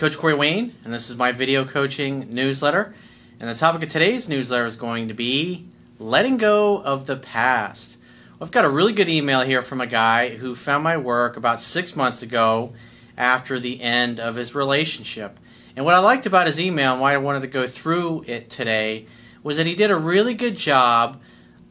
Coach Corey Wayne, and this is my video coaching newsletter. And the topic of today's newsletter is going to be letting go of the past. I've got a really good email here from a guy who found my work about six months ago after the end of his relationship. And what I liked about his email and why I wanted to go through it today was that he did a really good job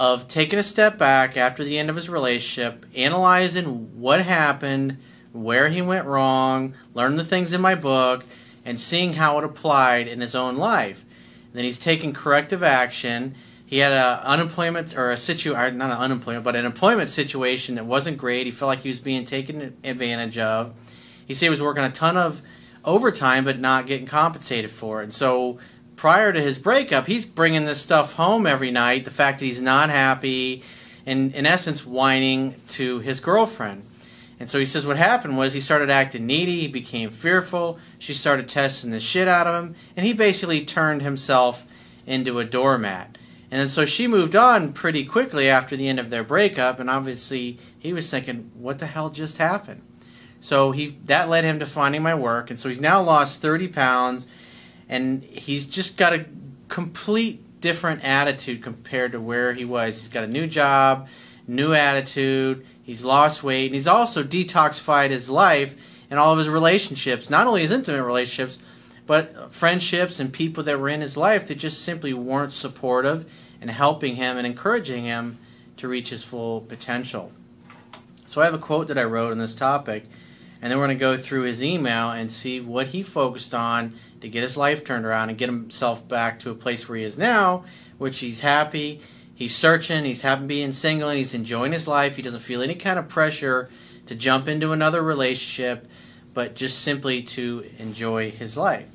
of taking a step back after the end of his relationship, analyzing what happened, where he went wrong, learning the things in my book, and seeing how it applied in his own life. And then he's taking corrective action. He had a unemployment or a situ not an unemployment, but an employment situation that wasn't great. He felt like he was being taken advantage of. He said he was working a ton of overtime, but not getting compensated for it. And so prior to his breakup, he's bringing this stuff home every night. The fact that he's not happy, and in essence, whining to his girlfriend. And so he says what happened was he started acting needy, he became fearful, she started testing the shit out of him, and he basically turned himself into a doormat. And so she moved on pretty quickly after the end of their breakup, and obviously he was thinking, what the hell just happened? So he that led him to finding my work, and so he's now lost 30 pounds, and he's just got a complete different attitude compared to where he was. He's got a new job, new attitude, He's lost weight, and he's also detoxified his life and all of his relationships, not only his intimate relationships, but friendships and people that were in his life that just simply weren't supportive and helping him and encouraging him to reach his full potential. So I have a quote that I wrote on this topic, and then we're going to go through his email and see what he focused on to get his life turned around and get himself back to a place where he is now, which he's happy he's searching, he's happy being single, and he's enjoying his life. He doesn't feel any kind of pressure to jump into another relationship, but just simply to enjoy his life.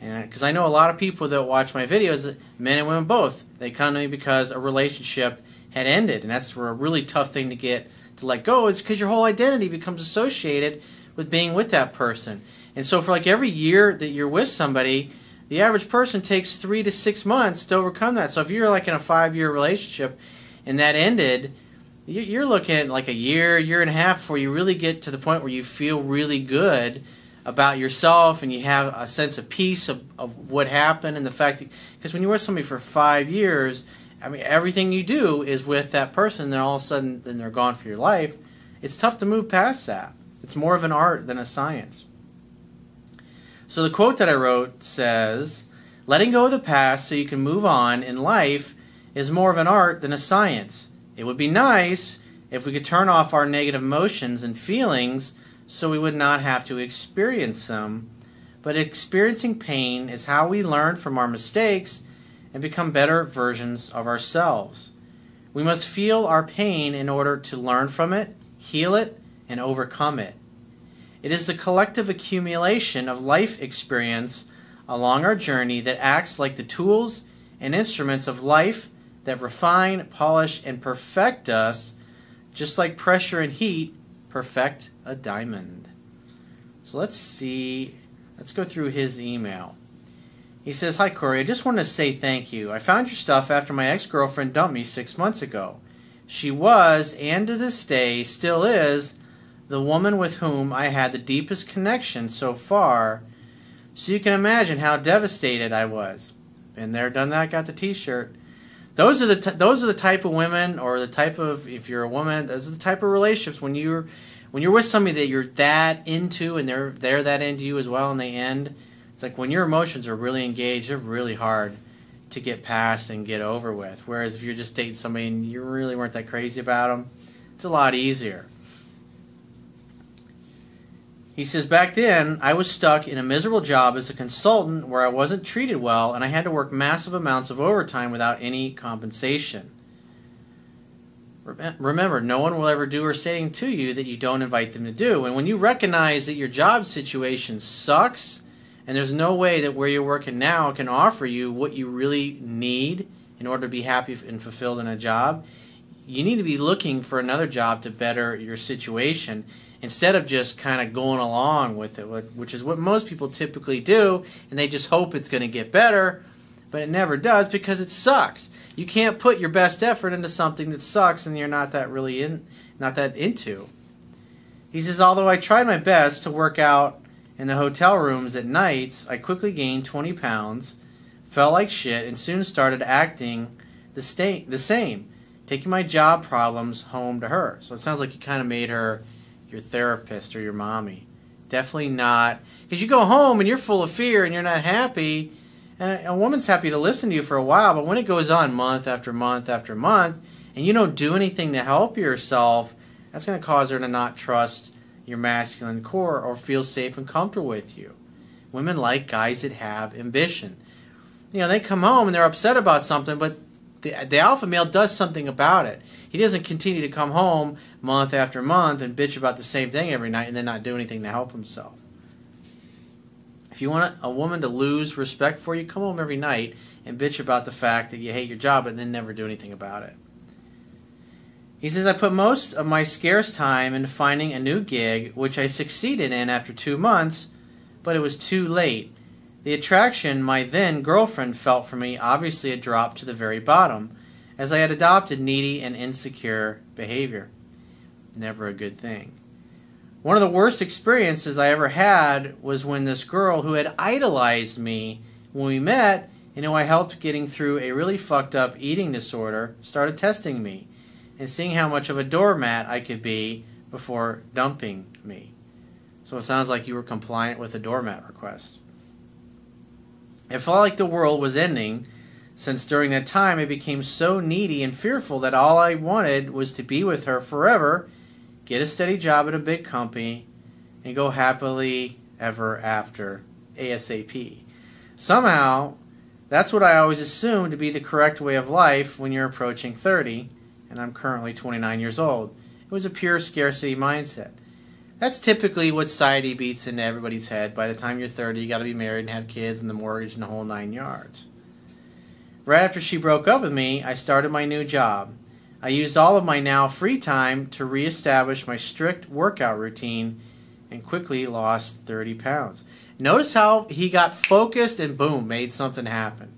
And because I know a lot of people that watch my videos, men and women both, they come to me because a relationship had ended, and that's a really tough thing to get to let go. Is because your whole identity becomes associated with being with that person. And so, for like every year that you're with somebody, the average person takes three to six months to overcome that. So if you're like in a five year relationship and that ended, you're looking at like a year, year and a half before you really get to the point where you feel really good about yourself and you have a sense of peace of, of what happened and the fact that because when you're with somebody for five years, I mean everything you do is with that person, and then all of a sudden then they're gone for your life. It's tough to move past that. It's more of an art than a science. So the quote that I wrote says, Letting go of the past so you can move on in life is more of an art than a science. It would be nice if we could turn off our negative emotions and feelings so we would not have to experience them. But experiencing pain is how we learn from our mistakes and become better versions of ourselves. We must feel our pain in order to learn from it, heal it, and overcome it. It is the collective accumulation of life experience along our journey that acts like the tools and instruments of life that refine, polish, and perfect us, just like pressure and heat perfect a diamond. So let's see. Let's go through his email. He says, Hi, Corey. I just wanted to say thank you. I found your stuff after my ex girlfriend dumped me six months ago. She was, and to this day still is, the woman with whom I had the deepest connection so far, so you can imagine how devastated I was. Been there, done that, got the T-shirt. Those are the t- those are the type of women, or the type of if you're a woman, those are the type of relationships when you're when you're with somebody that you're that into, and they're they're that into you as well, and they end. It's like when your emotions are really engaged, they're really hard to get past and get over with. Whereas if you're just dating somebody and you really weren't that crazy about them, it's a lot easier. He says, Back then, I was stuck in a miserable job as a consultant where I wasn't treated well and I had to work massive amounts of overtime without any compensation. Remember, no one will ever do or say anything to you that you don't invite them to do. And when you recognize that your job situation sucks and there's no way that where you're working now can offer you what you really need in order to be happy and fulfilled in a job, you need to be looking for another job to better your situation instead of just kind of going along with it, which is what most people typically do, and they just hope it's going to get better, but it never does because it sucks. You can't put your best effort into something that sucks and you're not that really in, not that into. He says, although I tried my best to work out in the hotel rooms at nights, I quickly gained 20 pounds, felt like shit, and soon started acting the, sta- the same, taking my job problems home to her. So it sounds like he kind of made her your therapist or your mommy. Definitely not. Because you go home and you're full of fear and you're not happy. And a, woman's happy to listen to you for a while, but when it goes on month after month after month, and you don't do anything to help yourself, that's going to cause her to not trust your masculine core or feel safe and comfortable with you. Women like guys that have ambition. You know, they come home and they're upset about something, but the, the alpha male does something about it. He doesn't continue to come home month after month and bitch about the same thing every night and then not do anything to help himself. If you want a woman to lose respect for you, come home every night and bitch about the fact that you hate your job and then never do anything about it. He says, I put most of my scarce time into finding a new gig, which I succeeded in after two months, but it was too late. The attraction my then girlfriend felt for me obviously had dropped to the very bottom, as I had adopted needy and insecure behavior. Never a good thing. One of the worst experiences I ever had was when this girl who had idolized me when we met and who I helped getting through a really fucked up eating disorder started testing me and seeing how much of a doormat I could be before dumping me. So it sounds like you were compliant with the doormat request. It felt like the world was ending, since during that time I became so needy and fearful that all I wanted was to be with her forever, get a steady job at a big company, and go happily ever after ASAP. Somehow, that's what I always assumed to be the correct way of life when you're approaching 30 and I'm currently 29 years old. It was a pure scarcity mindset. That's typically what society beats into everybody's head. By the time you're 30, you got to be married and have kids and the mortgage and the whole nine yards. Right after she broke up with me, I started my new job. I used all of my now free time to reestablish my strict workout routine and quickly lost 30 pounds. Notice how he got focused and boom, made something happen.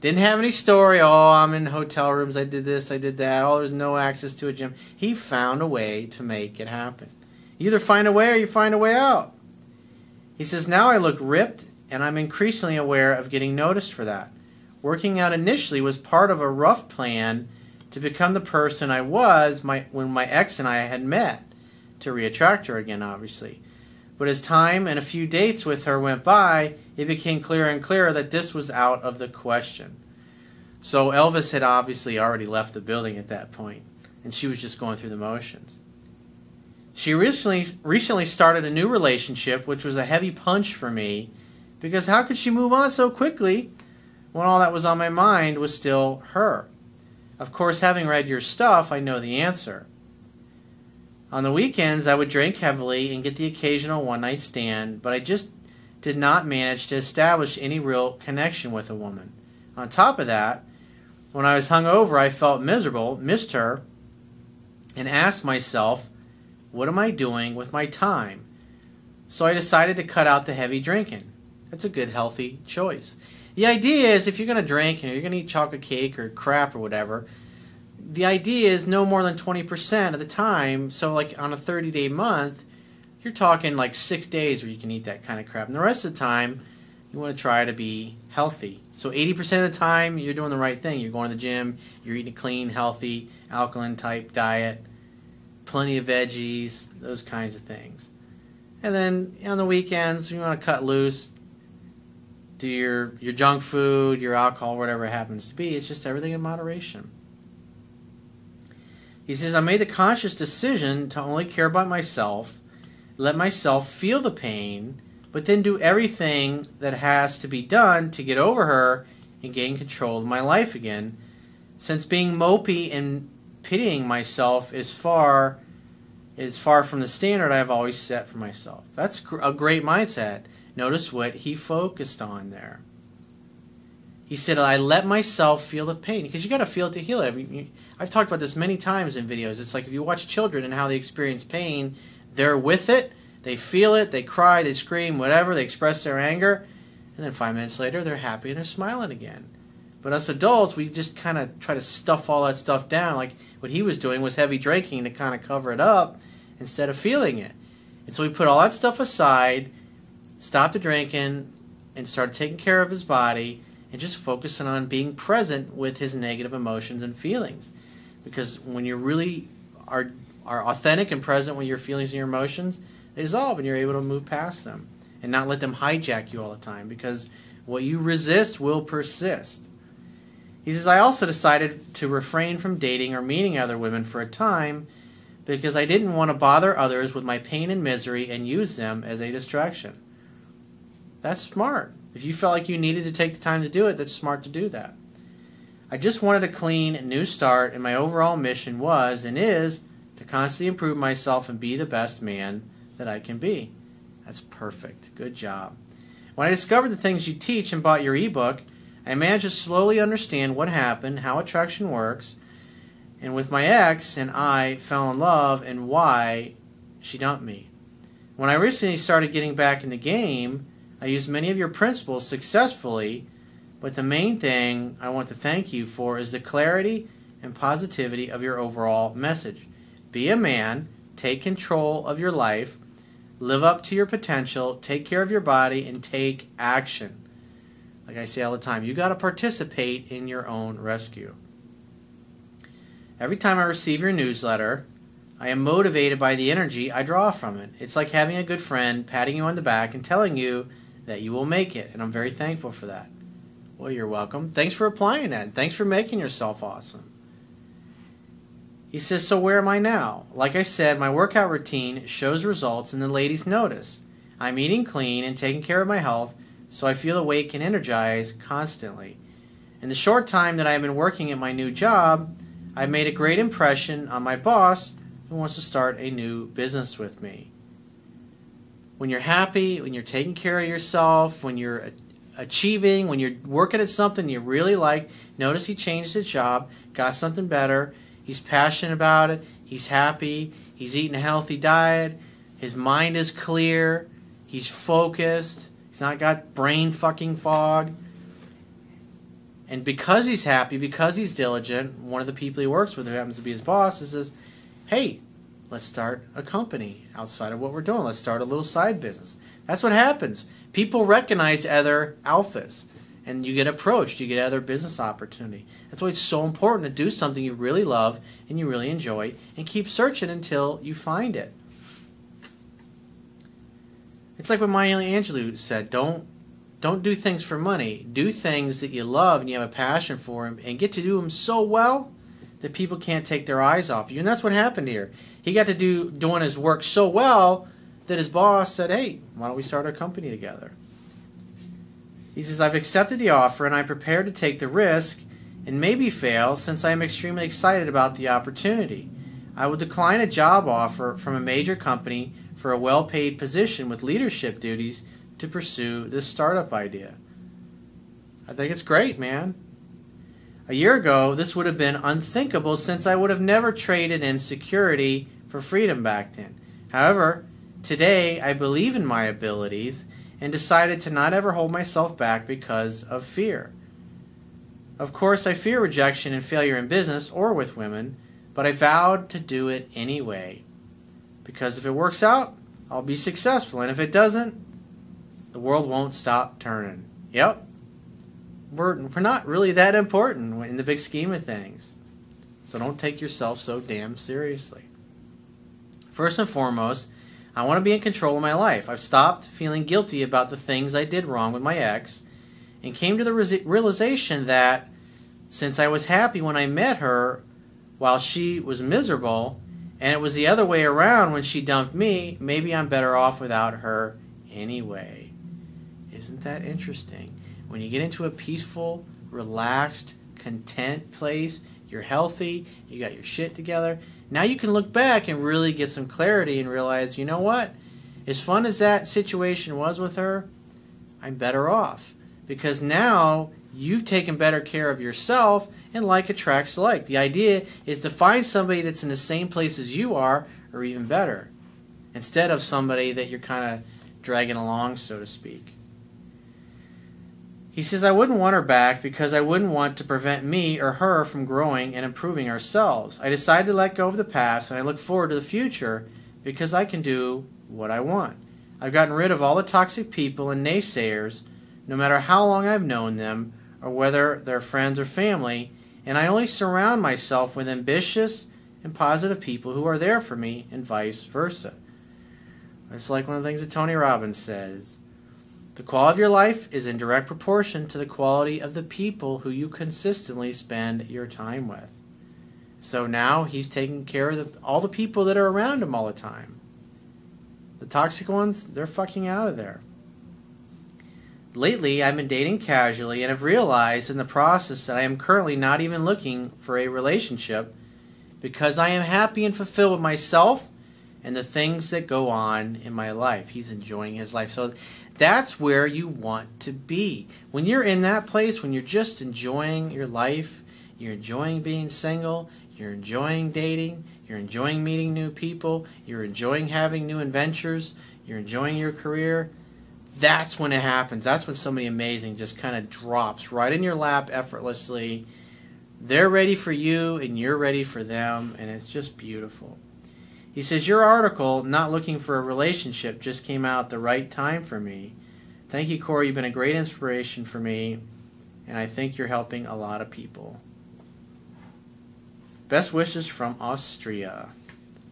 Didn't have any story. Oh, I'm in hotel rooms. I did this. I did that. Oh, there's no access to a gym. He found a way to make it happen. You either find a way or you find a way out. He says, Now I look ripped, and I'm increasingly aware of getting noticed for that. Working out initially was part of a rough plan to become the person I was my, when my ex and I had met, to reattract her again, obviously. But as time and a few dates with her went by, it became clearer and clearer that this was out of the question. So Elvis had obviously already left the building at that point, and she was just going through the motions. She recently recently started a new relationship, which was a heavy punch for me, because how could she move on so quickly when all that was on my mind was still her? Of course, having read your stuff, I know the answer. On the weekends, I would drink heavily and get the occasional one night stand, but I just did not manage to establish any real connection with a woman. On top of that, when I was hungover, I felt miserable, missed her, and asked myself, what am I doing with my time? So I decided to cut out the heavy drinking. That's a good, healthy choice. The idea is if you're going to drink and you're going to eat chocolate cake or crap or whatever, the idea is no more than 20% of the time. So, like on a 30 day month, you're talking like six days where you can eat that kind of crap. And the rest of the time, you want to try to be healthy. So 80% of the time, you're doing the right thing. You're going to the gym, you're eating a clean, healthy, alkaline type diet, plenty of veggies, those kinds of things. And then on the weekends, you want to cut loose, do your, your junk food, your alcohol, whatever it happens to be. It's just everything in moderation. He says, I made the conscious decision to only care about myself let myself feel the pain, but then do everything that has to be done to get over her and gain control of my life again. Since being mopey and pitying myself is far is far from the standard I've always set for myself. That's a great mindset. Notice what he focused on there. He said, I let myself feel the pain because you got to feel it to heal it. I mean, I've talked about this many times in videos. It's like if you watch children and how they experience pain, they're with it, they feel it, they cry, they scream, whatever, they express their anger, and then five minutes later they're happy and they're smiling again. But us adults, we just kind of try to stuff all that stuff down. Like what he was doing was heavy drinking to kind of cover it up instead of feeling it. And so we put all that stuff aside stopped the drinking and started taking care of his body and just focusing on being present with his negative emotions and feelings. Because when you really are are authentic and present with your feelings and your emotions, they dissolve and you're able to move past them and not let them hijack you all the time because what you resist will persist. He says, I also decided to refrain from dating or meeting other women for a time because I didn't want to bother others with my pain and misery and use them as a distraction. That's smart. If you felt like you needed to take the time to do it, that's smart to do that. I just wanted a clean, new start, and my overall mission was and is to constantly improve myself and be the best man that I can be. That's perfect. Good job. When I discovered the things you teach and bought your ebook, I managed to slowly understand what happened, how attraction works, and with my ex and I fell in love and why she dumped me. When I recently started getting back in the game, I used many of your principles successfully, but the main thing I want to thank you for is the clarity and positivity of your overall message. Be a man, take control of your life, live up to your potential, take care of your body, and take action. Like I say all the time, you got to participate in your own rescue. Every time I receive your newsletter, I am motivated by the energy I draw from it. It's like having a good friend patting you on the back and telling you that you will make it, and I'm very thankful for that. Well, you're welcome. Thanks for applying that. Thanks for making yourself awesome. He says, So where am I now? Like I said, my workout routine shows results and the ladies notice. I'm eating clean and taking care of my health, so I feel awake and energized constantly. In the short time that I have been working at my new job, I've made a great impression on my boss who wants to start a new business with me. When you're happy, when you're taking care of yourself, when you're achieving, when you're working at something you really like, notice he changed his job, got something better, He's passionate about it. He's happy. He's eating a healthy diet. His mind is clear. He's focused. He's not got brain fucking fog. And because he's happy, because he's diligent, one of the people he works with, who happens to be his boss, says, Hey, let's start a company outside of what we're doing. Let's start a little side business. That's what happens. People recognize other alphas and you get approached, you get other business opportunity. That's why it's so important to do something you really love and you really enjoy and keep searching until you find it. It's like what Maya Angelou said, don't don't do things for money. Do things that you love and you have a passion for them and get to do them so well that people can't take their eyes off you. And that's what happened here. He got to do doing his work so well that his boss said, "Hey, why don't we start a company together?" He says, I've accepted the offer and I'm prepared to take the risk and maybe fail since I am extremely excited about the opportunity. I will decline a job offer from a major company for a well paid position with leadership duties to pursue this startup idea. I think it's great, man. A year ago, this would have been unthinkable since I would have never traded in security for freedom back then. However, today I believe in my abilities and decided to not ever hold myself back because of fear. Of course, I fear rejection and failure in business or with women, but I vowed to do it anyway. Because if it works out, I'll be successful, and if it doesn't, the world won't stop turning. Yep. We're, we're not really that important in the big scheme of things. So don't take yourself so damn seriously. First and foremost, I want to be in control of my life. I've stopped feeling guilty about the things I did wrong with my ex and came to the realization that since I was happy when I met her while she was miserable, and it was the other way around when she dumped me, maybe I'm better off without her anyway. Isn't that interesting? When you get into a peaceful, relaxed, content place, you're healthy, you got your shit together, now you can look back and really get some clarity and realize, you know what? As fun as that situation was with her, I'm better off. Because now you've taken better care of yourself and like attracts like. The idea is to find somebody that's in the same place as you are or even better instead of somebody that you're kind of dragging along, so to speak. He says, I wouldn't want her back because I wouldn't want to prevent me or her from growing and improving ourselves. I decided to let go of the past and I look forward to the future because I can do what I want. I've gotten rid of all the toxic people and naysayers, no matter how long I've known them or whether they're friends or family, and I only surround myself with ambitious and positive people who are there for me, and vice versa. It's like one of the things that Tony Robbins says. The quality of your life is in direct proportion to the quality of the people who you consistently spend your time with. So now he's taking care of the, all the people that are around him all the time. The toxic ones, they're fucking out of there. Lately, I've been dating casually and have realized in the process that I am currently not even looking for a relationship because I am happy and fulfilled with myself and the things that go on in my life. He's enjoying his life. So that's where you want to be. When you're in that place, when you're just enjoying your life, you're enjoying being single, you're enjoying dating, you're enjoying meeting new people, you're enjoying having new adventures, you're enjoying your career. That's when it happens. That's when somebody amazing just kind of drops right in your lap effortlessly. They're ready for you and you're ready for them, and it's just beautiful. He says, Your article, Not Looking for a Relationship, just came out at the right time for me. Thank you, Corey. You've been a great inspiration for me, and I think you're helping a lot of people. Best wishes from Austria.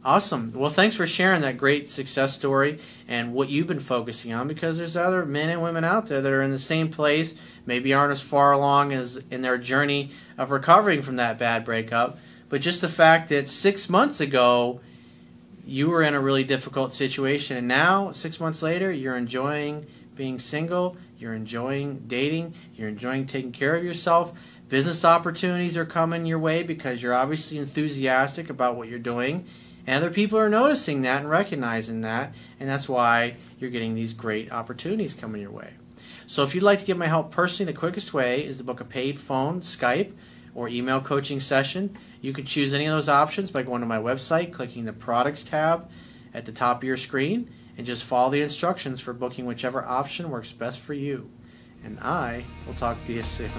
Awesome. Well, thanks for sharing that great success story and what you've been focusing on because there's other men and women out there that are in the same place, maybe aren't as far along as in their journey of recovering from that bad breakup. But just the fact that six months ago, you were in a really difficult situation, and now, six months later, you're enjoying being single, you're enjoying dating, you're enjoying taking care of yourself. Business opportunities are coming your way because you're obviously enthusiastic about what you're doing, and other people are noticing that and recognizing that, and that's why you're getting these great opportunities coming your way. So, if you'd like to get my help personally, the quickest way is to book a paid phone, Skype, or email coaching session. You can choose any of those options by going to my website, clicking the products tab at the top of your screen, and just follow the instructions for booking whichever option works best for you. And I will talk to you soon.